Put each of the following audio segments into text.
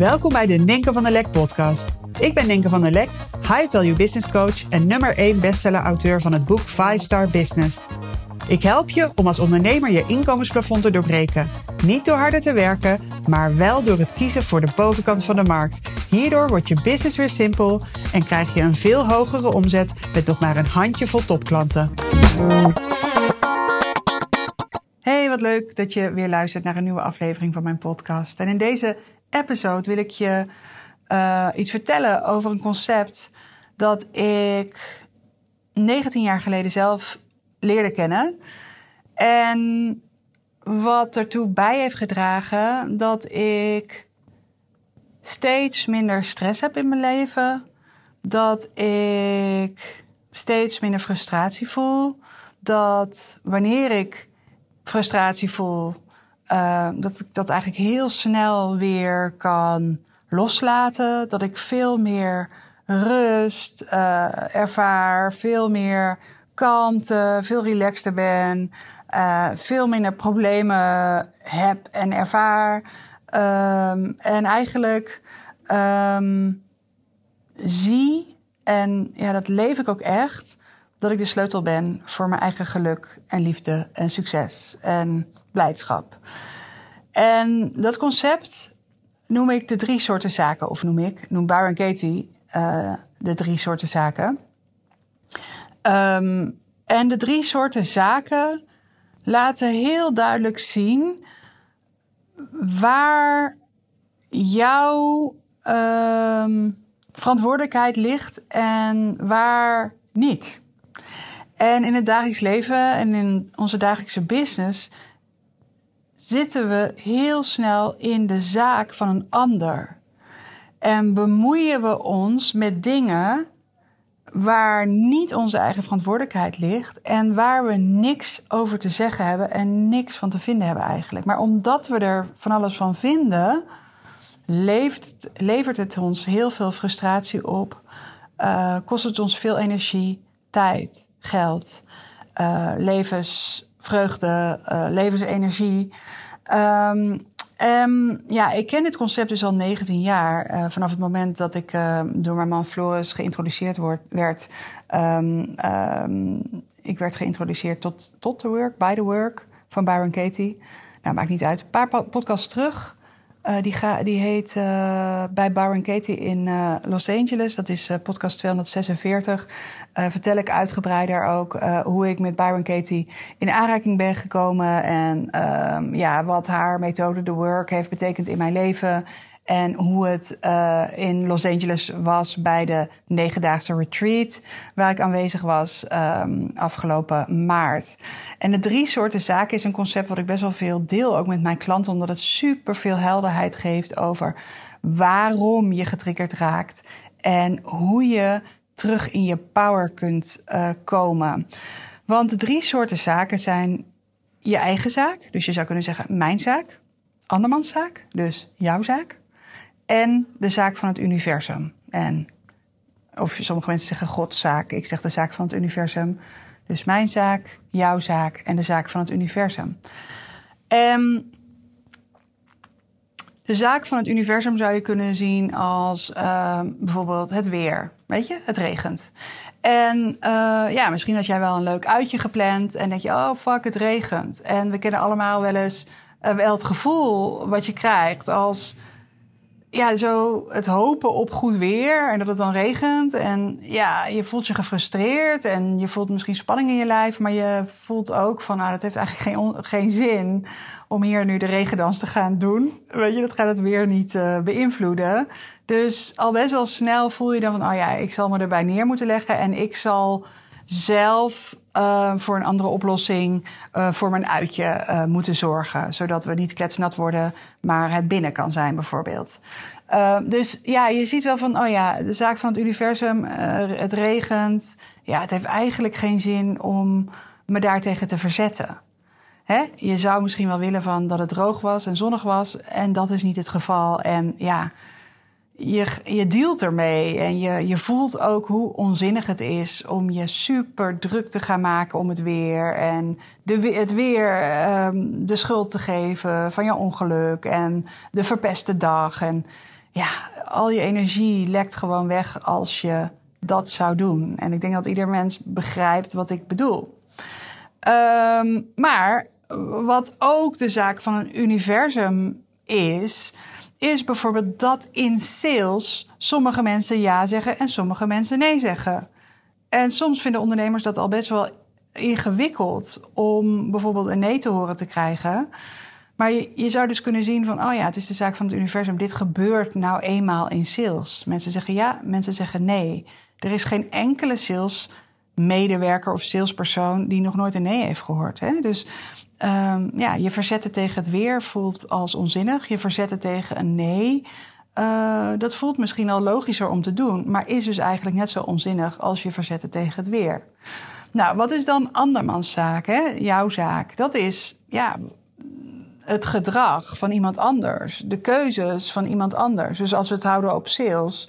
Welkom bij de Ninke van der Lek podcast. Ik ben Ninke van der Lek, high value business coach en nummer 1 bestseller auteur van het boek 5 Star Business. Ik help je om als ondernemer je inkomensplafond te doorbreken. Niet door harder te werken, maar wel door het kiezen voor de bovenkant van de markt. Hierdoor wordt je business weer simpel en krijg je een veel hogere omzet met nog maar een handjevol topklanten. Hey, wat leuk dat je weer luistert naar een nieuwe aflevering van mijn podcast. En in deze episode wil ik je uh, iets vertellen over een concept dat ik 19 jaar geleden zelf leerde kennen. En wat ertoe bij heeft gedragen dat ik steeds minder stress heb in mijn leven. Dat ik steeds minder frustratie voel. Dat wanneer ik frustratie voel, uh, dat ik dat eigenlijk heel snel weer kan loslaten. Dat ik veel meer rust uh, ervaar, veel meer kalmte, veel relaxter ben, uh, veel minder problemen heb en ervaar. Um, en eigenlijk um, zie, en ja, dat leef ik ook echt, dat ik de sleutel ben voor mijn eigen geluk en liefde en succes en blijdschap. En dat concept noem ik de drie soorten zaken, of noem ik, noem Byron Katie uh, de drie soorten zaken. Um, en de drie soorten zaken laten heel duidelijk zien waar jouw um, verantwoordelijkheid ligt en waar niet. En in het dagelijks leven en in onze dagelijkse business zitten we heel snel in de zaak van een ander. En bemoeien we ons met dingen waar niet onze eigen verantwoordelijkheid ligt en waar we niks over te zeggen hebben en niks van te vinden hebben eigenlijk. Maar omdat we er van alles van vinden, levert, het ons heel veel frustratie op, uh, kost het ons veel energie, tijd, geld, uh, levensvreugde, uh, levensenergie. Um, ja, ik ken dit concept dus al 19 jaar. Uh, vanaf het moment dat ik uh, door mijn man Floris geïntroduceerd word, werd. Um, um, ik werd geïntroduceerd tot, tot The Work, By The Work van Byron Katie. Nou, maakt niet uit. Een paar podcasts terug uh, die, ga, die heet uh, bij Byron Katie in uh, Los Angeles. Dat is podcast 246. vertel ik uitgebreider ook hoe ik met Byron Katie in aanraking ben gekomen. En ehm, ja, wat haar methode, The Work, heeft betekend in mijn leven. En hoe het uh, in Los Angeles was bij de negendaagse retreat, waar ik aanwezig was um, afgelopen maart. En de drie soorten zaken is een concept wat ik best wel veel deel, ook met mijn klanten, omdat het super veel helderheid geeft over waarom je getriggerd raakt en hoe je terug in je power kunt uh, komen. Want de drie soorten zaken zijn je eigen zaak, dus je zou kunnen zeggen mijn zaak, andermans zaak, dus jouw zaak en de zaak van het universum. En, of sommige mensen zeggen Gods zaak. Ik zeg de zaak van het universum. Dus mijn zaak, jouw zaak en de zaak van het universum. En de zaak van het universum zou je kunnen zien als uh, bijvoorbeeld het weer. Weet je, het regent. En uh, ja, misschien had jij wel een leuk uitje gepland en denk je, oh fuck, het regent. En we kennen allemaal wel eens uh, wel het gevoel wat je krijgt als ja, zo het hopen op goed weer en dat het dan regent. En ja, je voelt je gefrustreerd en je voelt misschien spanning in je lijf. Maar je voelt ook van, nou, dat heeft eigenlijk geen, geen zin om hier nu de regendans te gaan doen. Weet je, dat gaat het weer niet uh, beïnvloeden. Dus al best wel snel voel je dan van, oh ja, ik zal me erbij neer moeten leggen en ik zal zelf uh, voor een andere oplossing uh, voor mijn uitje uh, moeten zorgen. Zodat we niet kletsnat worden, maar het binnen kan zijn bijvoorbeeld. dus ja, je ziet wel van, oh ja, de zaak van het universum, het regent. Ja, het heeft eigenlijk geen zin om me daartegen te verzetten. Je zou misschien wel willen van dat het droog was en zonnig was. En dat is niet het geval. En ja, je, je dealt ermee en je, je voelt ook hoe onzinnig het is om je super druk te gaan maken om het weer. En de, het weer um, de schuld te geven van je ongeluk en de verpeste dag. En ja, al je energie lekt gewoon weg als je dat zou doen. En ik denk dat ieder mens begrijpt wat ik bedoel. Um, maar wat ook de zaak van een universum is, is bijvoorbeeld dat in sales sommige mensen ja zeggen en sommige mensen nee zeggen. En soms vinden ondernemers dat al best wel ingewikkeld om bijvoorbeeld een nee te horen te krijgen. Maar je, zou dus kunnen zien van, oh ja, het is de zaak van het universum. Dit gebeurt nou eenmaal in sales. Mensen zeggen ja, mensen zeggen nee. Er is geen enkele sales medewerker of salespersoon die nog nooit een nee heeft gehoord. Hè? Dus um, ja, je verzetten tegen het weer voelt als onzinnig. Je verzetten tegen een nee. Uh, dat voelt misschien al logischer om te doen, maar is dus eigenlijk net zo onzinnig als je verzetten tegen het weer. Nou, wat is dan andermans zaak, hè? jouw zaak? Dat is ja, het gedrag van iemand anders, de keuzes van iemand anders. Dus als we het houden op sales,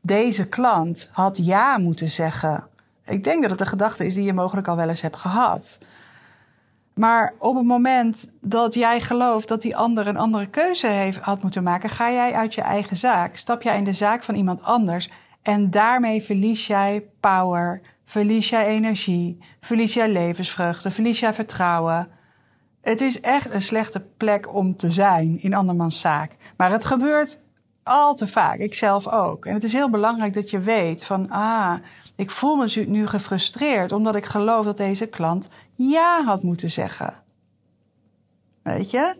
deze klant had ja moeten zeggen. Ik denk dat het een gedachte is die je mogelijk al wel eens hebt gehad. Maar op het moment dat jij gelooft dat die ander een andere keuze heeft, had moeten maken, ga jij uit je eigen zaak, stap jij in de zaak van iemand anders en daarmee verlies jij power, verlies jij energie, verlies jij levensvreugde, verlies jij vertrouwen. Het is echt een slechte plek om te zijn in andermans zaak. Maar het gebeurt al te vaak, ik zelf ook. En het is heel belangrijk dat je weet van, ah, ik voel me nu gefrustreerd omdat ik geloof dat deze klant ja had moeten zeggen. Weet je?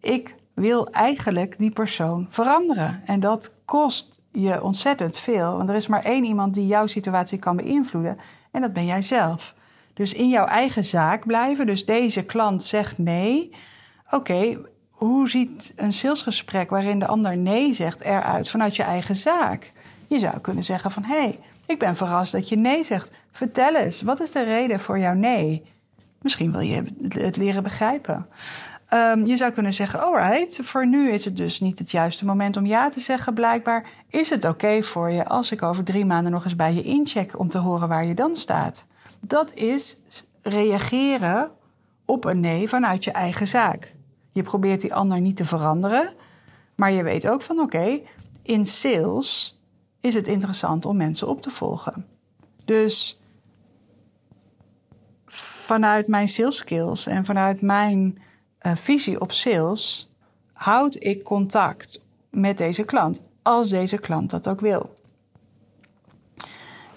Ik wil eigenlijk die persoon veranderen. En dat kost je ontzettend veel. Want er is maar één iemand die jouw situatie kan beïnvloeden. En dat ben jij zelf. Dus in jouw eigen zaak blijven. Dus deze klant zegt nee. Oké, hoe ziet een salesgesprek waarin de ander nee zegt eruit vanuit je eigen zaak? Je zou kunnen zeggen van hé, hey, ik ben verrast dat je nee zegt. Vertel eens, wat is de reden voor jouw nee? Misschien wil je het leren begrijpen. Um, je zou kunnen zeggen: alright, voor nu is het dus niet het juiste moment om ja te zeggen. Blijkbaar is het oké voor je als ik over drie maanden nog eens bij je incheck om te horen waar je dan staat. Dat is reageren op een nee vanuit je eigen zaak. Je probeert die ander niet te veranderen, maar je weet ook van oké, in sales is het interessant om mensen op te volgen. Dus vanuit mijn sales skills en vanuit mijn uh, visie op sales houd ik contact met deze klant als deze klant dat ook wil.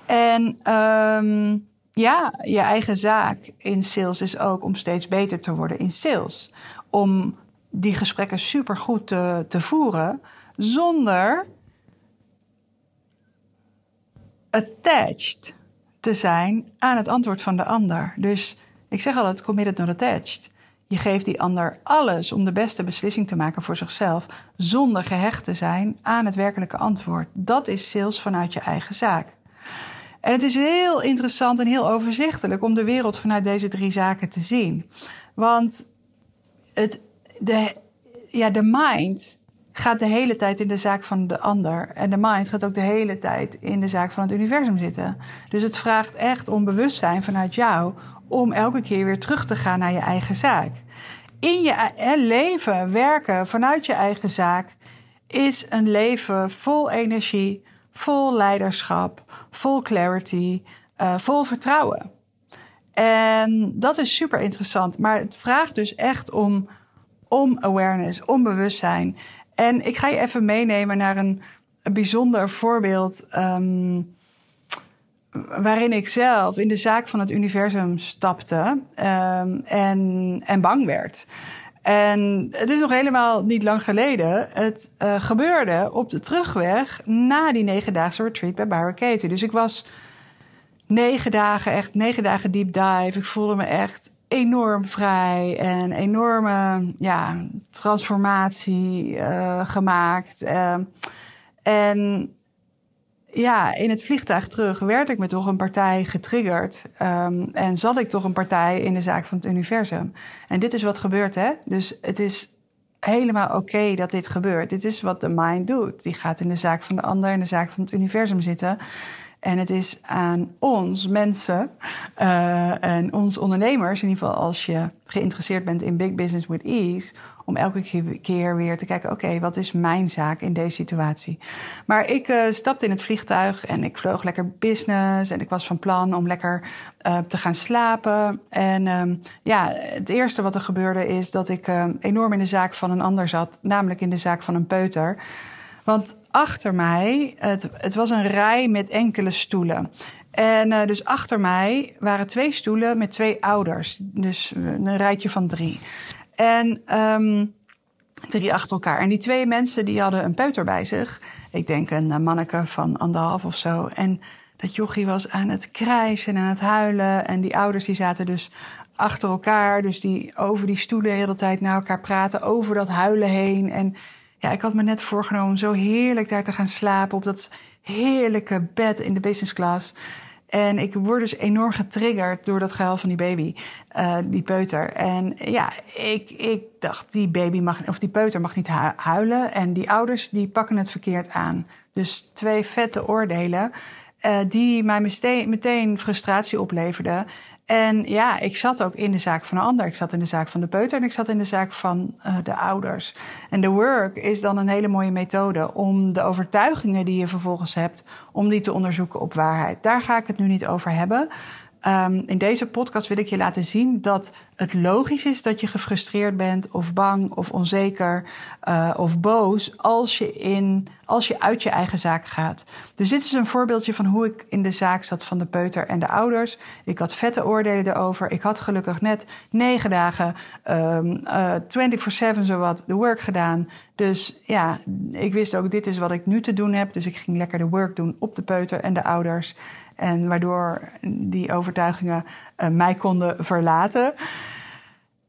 En um, ja, je eigen zaak in sales is ook om steeds beter te worden in sales. Om die gesprekken supergoed te, te voeren zonder attached te zijn aan het antwoord van de ander. Dus ik zeg altijd committed not attached. Je geeft die ander alles om de beste beslissing te maken voor zichzelf, zonder gehecht te zijn aan het werkelijke antwoord. Dat is sales vanuit je eigen zaak. En het is heel interessant en heel overzichtelijk om de wereld vanuit deze drie zaken te zien. Want het, de, ja, de mind gaat de hele tijd in de zaak van de ander. En de mind gaat ook de hele tijd in de zaak van het universum zitten. Dus het vraagt echt om bewustzijn vanuit jou om elke keer weer terug te gaan naar je eigen zaak. In je leven werken vanuit je eigen zaak is een leven vol energie, vol leiderschap, vol clarity, uh, vol vertrouwen. En dat is super interessant. Maar het vraagt dus echt om, om awareness, om bewustzijn. En ik ga je even meenemen naar een, bijzonder voorbeeld. Um, waarin ik zelf in de zaak van het universum stapte um, en, en bang werd. En het is nog helemaal niet lang geleden. Het uh, gebeurde op de terugweg na die negendaagse retreat bij Katie. Dus ik was negen dagen, echt negen dagen deep dive. Ik voelde me echt enorm vrij en enorme ja, transformatie uh, gemaakt. Uh, en ja, in het vliegtuig terug werd ik me toch een partij getriggerd. Um, en zat ik toch een partij in de zaak van het universum. En dit is wat gebeurt, hè? Dus het is helemaal oké dat dit gebeurt. Dit is wat de mind doet. Die gaat in de zaak van de ander, in de zaak van het universum zitten. En het is aan ons mensen uh, en ons ondernemers, in ieder geval als je geïnteresseerd bent in big business with ease, om elke keer weer te kijken: oké, wat is mijn zaak in deze situatie? Maar ik uh, stapte in het vliegtuig en ik vloog lekker business. En ik was van plan om lekker uh, te gaan slapen. En uh, ja, het eerste wat er gebeurde is dat ik enorm in de zaak van een ander zat, namelijk in de zaak van een peuter. Want achter mij, het, het was een rij met enkele stoelen. En uh, dus achter mij waren twee stoelen met twee ouders. Dus een rijtje van drie. En um, drie achter elkaar. En die twee mensen die hadden een peuter bij zich. Ik denk een manneke van anderhalf of zo. En dat jochie was aan het krijsen en aan het huilen. En die ouders die zaten dus achter elkaar. Dus die over die stoelen de hele tijd naar elkaar praten. Over dat huilen heen. En ja, ik had me net voorgenomen om zo heerlijk daar te gaan slapen. Op dat heerlijke bed in de business class. En ik word dus enorm getriggerd door dat gehuil van die baby, uh, die peuter. En ja, ik, ik dacht, die baby mag, of die peuter mag niet huilen. En die ouders, die pakken het verkeerd aan. Dus twee vette oordelen, uh, die mij meteen frustratie opleverden. En ja, ik zat ook in de zaak van een ander. Ik zat in de zaak van de peuter en ik zat in de zaak van uh, de ouders. En de work is dan een hele mooie methode om de overtuigingen die je vervolgens hebt, om die te onderzoeken op waarheid. Daar ga ik het nu niet over hebben. Um, in deze podcast wil ik je laten zien dat het logisch is dat je gefrustreerd bent, of bang, of onzeker, uh, of boos als je, in, als je uit je eigen zaak gaat. Dus dit is een voorbeeldje van hoe ik in de zaak zat van de peuter en de ouders. Ik had vette oordelen erover. Ik had gelukkig net negen dagen, um, uh, 24-7 zowat, de work gedaan. Dus ja, ik wist ook, dit is wat ik nu te doen heb. Dus ik ging lekker de work doen op de peuter en de ouders. En waardoor die overtuigingen uh, mij konden verlaten.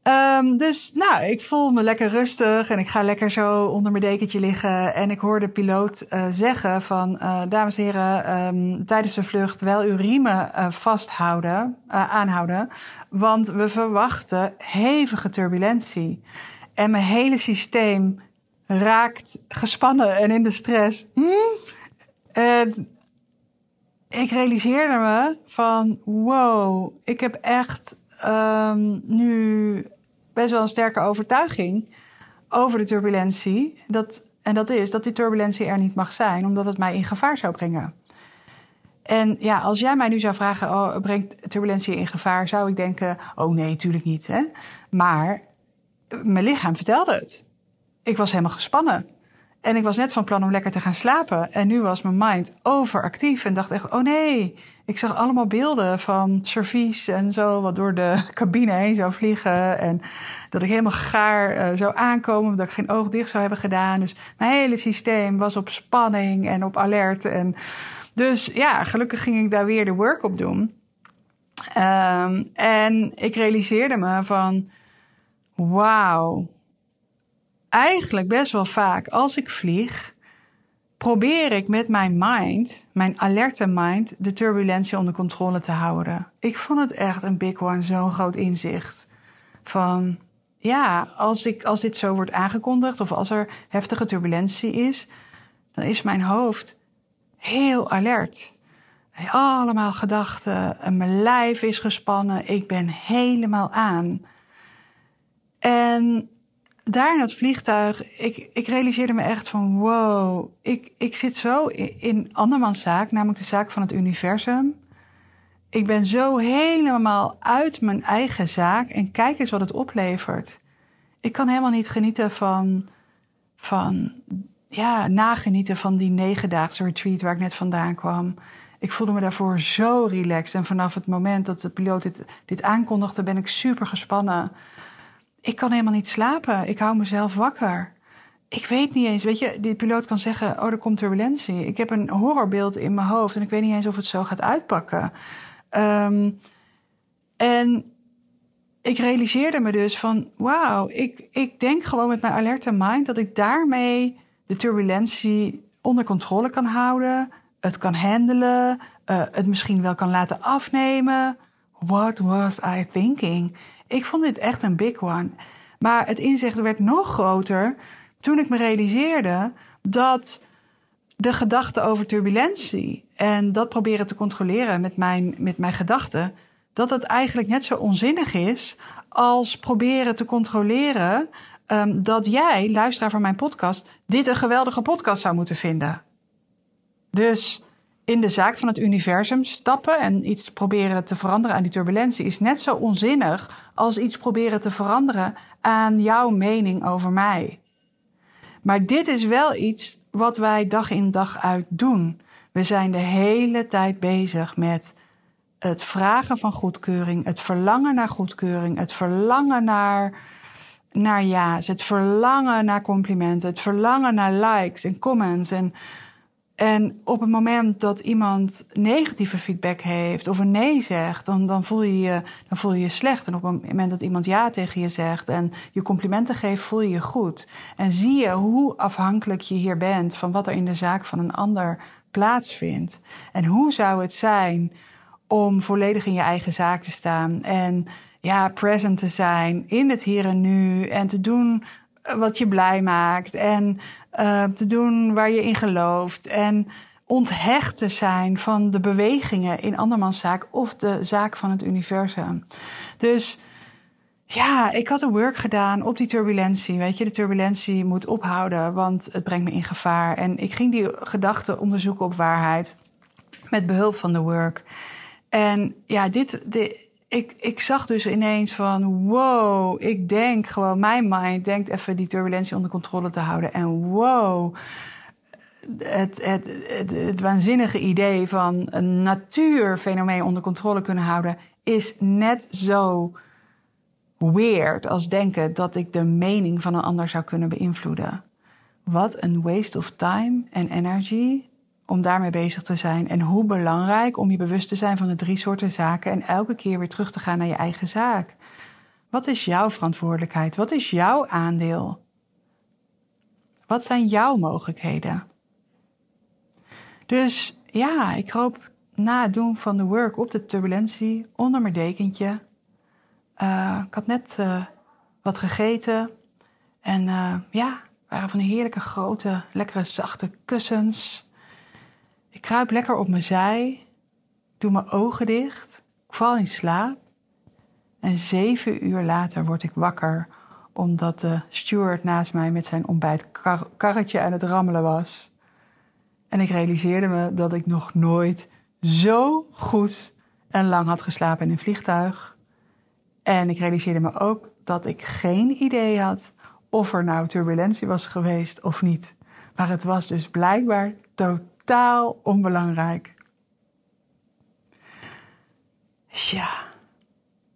Um, dus nou, ik voel me lekker rustig en ik ga lekker zo onder mijn dekentje liggen. En ik hoor de piloot uh, zeggen van, uh, dames en heren, um, tijdens de vlucht wel uw riemen vasthouden, aanhouden. Want we verwachten hevige turbulentie. En mijn hele systeem raakt gespannen en in de stress. Hm? En ik realiseerde me van wow, ik heb echt um, nu best wel een sterke overtuiging over de turbulentie. Dat, en dat is dat die turbulentie er niet mag zijn, omdat het mij in gevaar zou brengen. En ja, als jij mij nu zou vragen, oh, brengt turbulentie in gevaar, zou ik denken, oh nee, tuurlijk niet. Hè? Maar mijn lichaam vertelde het. Ik was helemaal gespannen. En ik was net van plan om lekker te gaan slapen. En nu was mijn mind overactief en dacht echt: oh nee. Ik zag allemaal beelden van servies en zo, wat door de cabine heen zou vliegen. En dat ik helemaal gaar uh, zou aankomen, omdat ik geen oog dicht zou hebben gedaan. Dus mijn hele systeem was op spanning en op alert. En dus ja, gelukkig ging ik daar weer de work op doen. Um, en ik realiseerde me van: wauw eigenlijk best wel vaak als ik vlieg, probeer ik met mijn mind, mijn alerte mind, de turbulentie onder controle te houden. Ik vond het echt een big one, zo'n groot inzicht. Van ja, als, ik, als dit zo wordt aangekondigd of als er heftige turbulentie is, dan is mijn hoofd heel alert. Allemaal gedachten, en mijn lijf is gespannen, ik ben helemaal aan. En daar in het vliegtuig, ik, ik realiseerde me echt van wow, ik, ik zit zo in, in andermans zaak, namelijk de zaak van het universum. Ik ben zo helemaal uit mijn eigen zaak en kijk eens wat het oplevert. Ik kan helemaal niet genieten van, van ja, nagenieten van die negendaagse retreat waar ik net vandaan kwam. Ik voelde me daarvoor zo relaxed. En vanaf het moment dat de piloot dit aankondigde, ben ik super gespannen ik kan helemaal niet slapen. Ik hou mezelf wakker. Ik weet niet eens, weet je, die piloot kan zeggen: Oh, er komt turbulentie. Ik heb een horrorbeeld in mijn hoofd en ik weet niet eens of het zo gaat uitpakken. Um, en ik realiseerde me dus van: Wauw, ik, ik denk gewoon met mijn alerte mind dat ik daarmee de turbulentie onder controle kan houden, het kan handelen, uh, het misschien wel kan laten afnemen. What was I thinking? Ik vond dit echt een big one. Maar het inzicht werd nog groter toen ik me realiseerde dat de gedachte over turbulentie en dat proberen te controleren met mijn, met mijn gedachten, dat dat eigenlijk net zo onzinnig is als proberen te controleren ehm, dat jij, luisteraar van mijn podcast, dit een geweldige podcast zou moeten vinden. Dus in de zaak van het universum stappen en iets proberen te veranderen aan die turbulentie is net zo onzinnig als iets proberen te veranderen aan jouw mening over mij. Maar dit is wel iets wat wij dag in dag uit doen. We zijn de hele tijd bezig met het vragen van goedkeuring, het verlangen naar goedkeuring, het verlangen naar, naar ja's, het verlangen naar complimenten, het verlangen naar likes en comments. En, en op het moment dat iemand negatieve feedback heeft of een nee zegt, dan, dan, voel je je, dan voel je je slecht. En op het moment dat iemand ja tegen je zegt en je complimenten geeft, voel je je goed. En zie je hoe afhankelijk je hier bent van wat er in de zaak van een ander plaatsvindt. En hoe zou het zijn om volledig in je eigen zaak te staan en ja, present te zijn in het hier en nu en te doen wat je blij maakt en uh, te doen waar je in gelooft en onthecht te zijn van de bewegingen in andermans zaak of de zaak van het universum. Dus ja, ik had een work gedaan op die turbulentie. Weet je, de turbulentie moet ophouden, want het brengt me in gevaar. En ik ging die gedachten onderzoeken op waarheid met behulp van de work. En ja, dit, dit, ik, ik zag dus ineens van wow, ik denk gewoon, mijn mind denkt even die turbulentie onder controle te houden. En wow, het, het, waanzinnige idee van een natuurfenomeen onder controle kunnen houden is net zo weird als denken dat ik de mening van een ander zou kunnen beïnvloeden. Wat een waste of time en energy om daarmee bezig te zijn. En hoe belangrijk om je bewust te zijn van de drie soorten zaken en elke keer weer terug te gaan naar je eigen zaak. Wat is jouw verantwoordelijkheid? Wat is jouw aandeel? Wat zijn jouw mogelijkheden? Dus ja, ik hoop na het doen van de work op de turbulentie onder mijn dekentje. Uh, ik had net uh, wat gegeten en uh, ja, waren van die heerlijke grote, lekkere zachte kussens. Ik kruip lekker op mijn zij, doe mijn ogen dicht, ik val in slaap. En zeven uur later word ik wakker omdat de steward naast mij met zijn ontbijtkarretje aan het rammelen was. En ik realiseerde me dat ik nog nooit zo goed en lang had geslapen in een vliegtuig. En ik realiseerde me ook dat ik geen idee had of er nou turbulentie was geweest of niet. Maar het was dus blijkbaar totaal totaal onbelangrijk. Ja,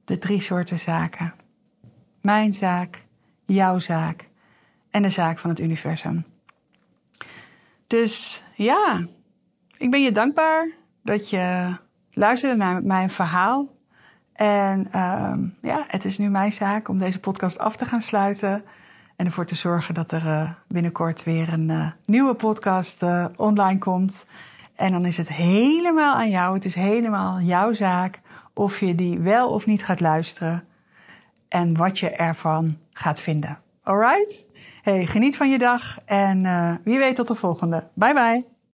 de drie soorten zaken. Mijn zaak, jouw zaak en de zaak van het universum. Dus ja, ik ben je dankbaar dat je luisterde naar mijn verhaal. En uh, ja, het is nu mijn zaak om deze podcast af te gaan sluiten. En ervoor te zorgen dat er uh, binnenkort weer een uh, nieuwe podcast uh, online komt. En dan is het helemaal aan jou. Het is helemaal jouw zaak of je die wel of niet gaat luisteren. En wat je ervan gaat vinden. Alright? Hey, geniet van je dag en wie weet tot de volgende. Bye bye.